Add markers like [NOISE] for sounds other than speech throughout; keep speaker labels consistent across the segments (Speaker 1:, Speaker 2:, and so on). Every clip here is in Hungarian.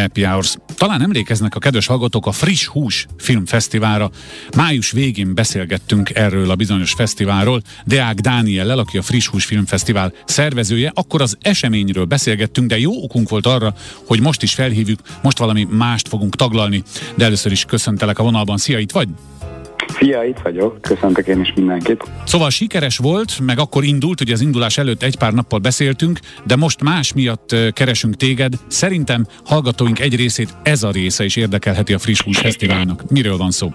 Speaker 1: Happy Hours. Talán emlékeznek a kedves hallgatók a Friss Hús Filmfesztiválra. Május végén beszélgettünk erről a bizonyos fesztiválról. Deák Dániellel, aki a Friss Hús Filmfesztivál szervezője. Akkor az eseményről beszélgettünk, de jó okunk volt arra, hogy most is felhívjuk, most valami mást fogunk taglalni. De először is köszöntelek a vonalban. Szia, itt vagy?
Speaker 2: Szia, itt vagyok. Köszöntök én is mindenkit.
Speaker 1: Szóval sikeres volt, meg akkor indult, ugye az indulás előtt egy pár nappal beszéltünk, de most más miatt keresünk téged. Szerintem hallgatóink egy részét ez a része is érdekelheti a Friss Hús Fesztiválnak. Miről van szó?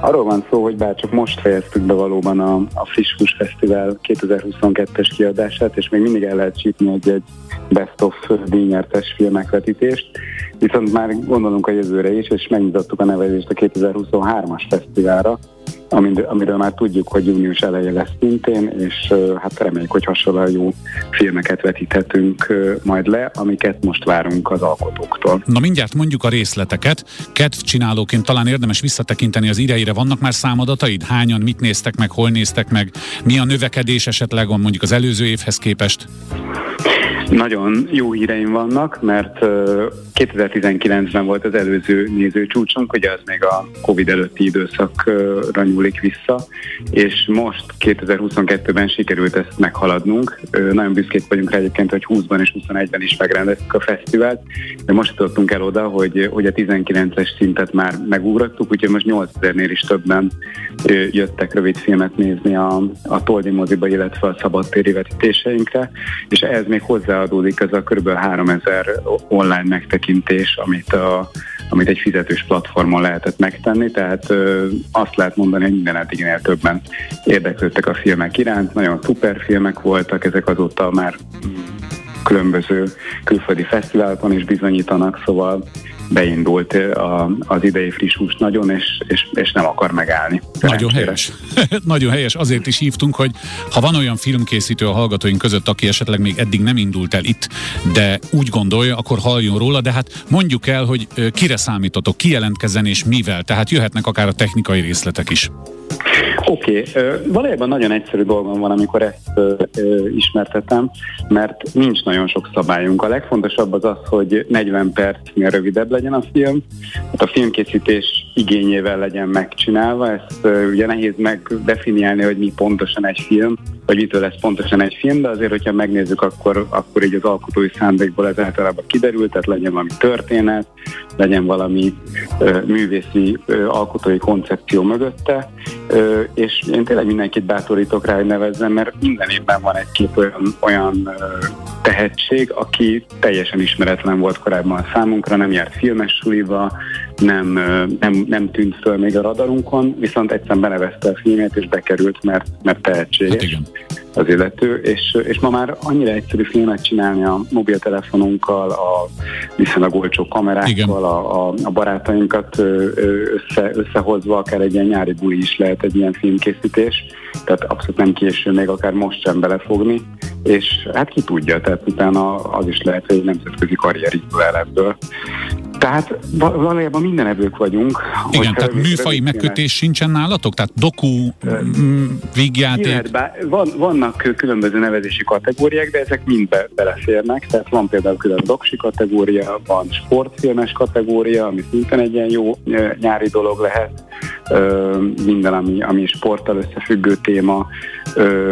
Speaker 2: Arról van szó, hogy bár csak most fejeztük be valóban a, a Friss Hús Fesztivál 2022-es kiadását, és még mindig el lehet csípni egy, egy Best of díjnyertes filmekvetítést, viszont már gondolunk a jövőre is, és megnyitottuk a nevezést a 2023-as fesztiválra, amiről már tudjuk, hogy június eleje lesz szintén, és hát reméljük, hogy hasonlóan jó filmeket vetíthetünk majd le, amiket most várunk az alkotóktól.
Speaker 1: Na mindjárt mondjuk a részleteket. csinálóként talán érdemes visszatekinteni az ideire. Vannak már számadataid? Hányan mit néztek meg, hol néztek meg? Mi a növekedés esetleg mondjuk az előző évhez képest?
Speaker 2: Nagyon jó híreim vannak, mert 2019-ben volt az előző nézőcsúcsunk, ugye az még a Covid előtti időszakra nyúlik vissza, és most 2022-ben sikerült ezt meghaladnunk. Nagyon büszkék vagyunk rá egyébként, hogy 20-ban és 21-ben is megrendeztük a fesztivált, de most jutottunk el oda, hogy, hogy a 19-es szintet már megugrottuk, úgyhogy most 8000-nél is többen jöttek rövid filmet nézni a, a Toldi moziba, illetve a szabadtéri vetítéseinkre, és ez még hozzáadódik ez a kb. 3000 online megtekintés, amit, a, amit egy fizetős platformon lehetett megtenni, tehát azt lehet mondani, hogy minden eddignél többen érdeklődtek a filmek iránt, nagyon szuper filmek voltak, ezek azóta már különböző külföldi fesztiválokon is bizonyítanak, szóval beindult a, az idei friss hús nagyon, és, és, és nem akar megállni.
Speaker 1: Nagyon helyes. [LAUGHS] nagyon helyes. Azért is hívtunk, hogy ha van olyan filmkészítő a hallgatóink között, aki esetleg még eddig nem indult el itt, de úgy gondolja, akkor halljon róla, de hát mondjuk el, hogy kire számítotok, ki jelentkezzen és mivel, tehát jöhetnek akár a technikai részletek is.
Speaker 2: Oké, okay. valójában nagyon egyszerű dolgom van, amikor ezt ö, ö, ismertetem, mert nincs nagyon sok szabályunk. A legfontosabb az az, hogy 40 percnél rövidebb legyen a film, hát a filmkészítés igényével legyen megcsinálva, ezt ö, ugye nehéz megdefiniálni, hogy mi pontosan egy film, vagy mitől lesz pontosan egy film, de azért, hogyha megnézzük, akkor, akkor így az alkotói szándékból ez általában kiderült, tehát legyen valami történet, legyen valami ö, művészi ö, alkotói koncepció mögötte, ö, és én tényleg mindenkit bátorítok rá, hogy nevezzem, mert minden évben van egy-két olyan, olyan ö, tehetség, aki teljesen ismeretlen volt korábban a számunkra, nem járt filmes suliba, nem, nem, nem tűnt föl még a radarunkon, viszont egyszerűen benevezte a filmét, és bekerült, mert, mert tehetséges. Hát igen az illető, és, és ma már annyira egyszerű filmet csinálni a mobiltelefonunkkal, a viszonylag olcsó kamerákkal, a, a, a barátainkat össze, összehozva, akár egy ilyen nyári buli is lehet egy ilyen filmkészítés, tehát abszolút nem késő még akár most sem belefogni, és hát ki tudja, tehát utána az is lehet, hogy egy nemzetközi karrier indul el ebből. Tehát valójában minden ebből vagyunk.
Speaker 1: Igen, tehát műfai megkötés sincsen nálatok? Tehát doku, vígjáték?
Speaker 2: van, vannak különböző nevezési kategóriák, de ezek mind be, beleférnek. Tehát van például külön doksi kategória, van sportfilmes kategória, ami szintén egy ilyen jó nyári dolog lehet. Minden, ami, ami sporttal összefüggő téma.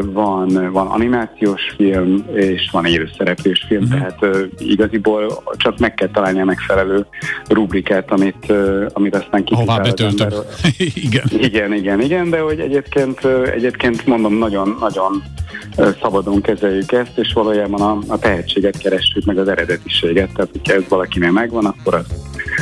Speaker 2: Van, van animációs film, és van élőszereplős film, uh-huh. tehát igaziból csak meg kell találni a megfelelő rubrikát, amit, amit aztán
Speaker 1: kifizál betöltöm. [LAUGHS]
Speaker 2: igen. Igen, igen, igen, de hogy egyébként, egyébként mondom, nagyon, nagyon szabadon kezeljük ezt, és valójában a, a tehetséget keressük, meg az eredetiséget, tehát hogyha ez valakinek megvan, akkor az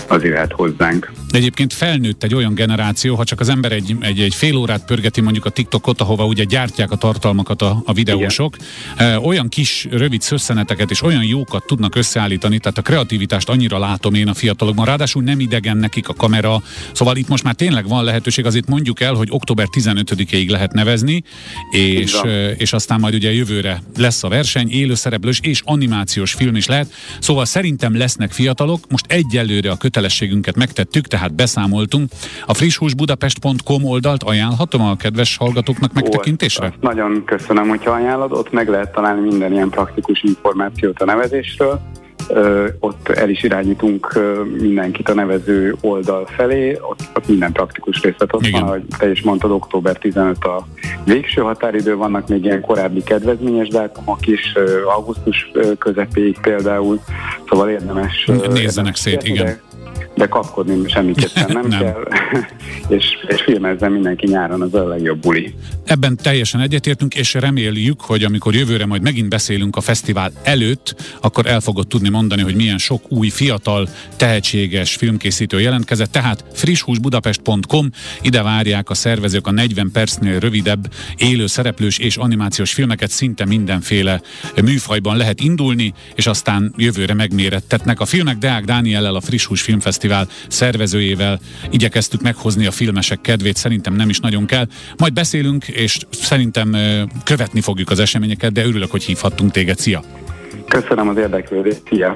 Speaker 2: az jöhet hozzánk.
Speaker 1: Egyébként felnőtt egy olyan generáció, ha csak az ember egy, egy, egy fél órát pörgeti mondjuk a TikTokot, ahova ugye gyártják a tartalmakat a, a videósok, Igen. olyan kis rövid szösszeneteket és olyan jókat tudnak összeállítani, tehát a kreativitást annyira látom én a fiatalokban, ráadásul nem idegen nekik a kamera, szóval itt most már tényleg van lehetőség, azért mondjuk el, hogy október 15-ig lehet nevezni, és, és aztán majd ugye jövőre lesz a verseny, élőszereplős és animációs film is lehet, szóval szerintem lesznek fiatalok, most egyelőre a kötelességünket megtettük, tehát beszámoltunk. A frisshúsbudapest.com oldalt ajánlhatom a kedves hallgatóknak megtekintésre? Ó,
Speaker 2: nagyon köszönöm, hogyha ajánlod, ott meg lehet találni minden ilyen praktikus információt a nevezésről, ott el is irányítunk mindenkit a nevező oldal felé, ott, ott minden praktikus részlet ott Igen. van, ahogy te is mondtad, október 15 a végső határidő, vannak még ilyen korábbi kedvezményes dátumok is, augusztus közepéig például, szóval érdemes...
Speaker 1: Nézzenek szét, igen
Speaker 2: de kapkodni semmiképpen [LAUGHS] nem, nem. kell, [LAUGHS] és, és filmezzen mindenki nyáron, az a legjobb buli.
Speaker 1: Ebben teljesen egyetértünk, és reméljük, hogy amikor jövőre majd megint beszélünk a fesztivál előtt, akkor el fogod tudni mondani, hogy milyen sok új, fiatal, tehetséges filmkészítő jelentkezett. Tehát frisshúsbudapest.com, ide várják a szervezők a 40 percnél rövidebb, élő szereplős és animációs filmeket szinte mindenféle műfajban lehet indulni, és aztán jövőre megmérettetnek a filmek. Deák Dániellel a Friss Hús Filmfesztivál szervezőjével igyekeztük meghozni a filmesek kedvét, szerintem nem is nagyon kell. Majd beszélünk, és szerintem követni fogjuk az eseményeket, de örülök, hogy hívhattunk téged. Szia!
Speaker 2: Köszönöm az érdeklődést, szia!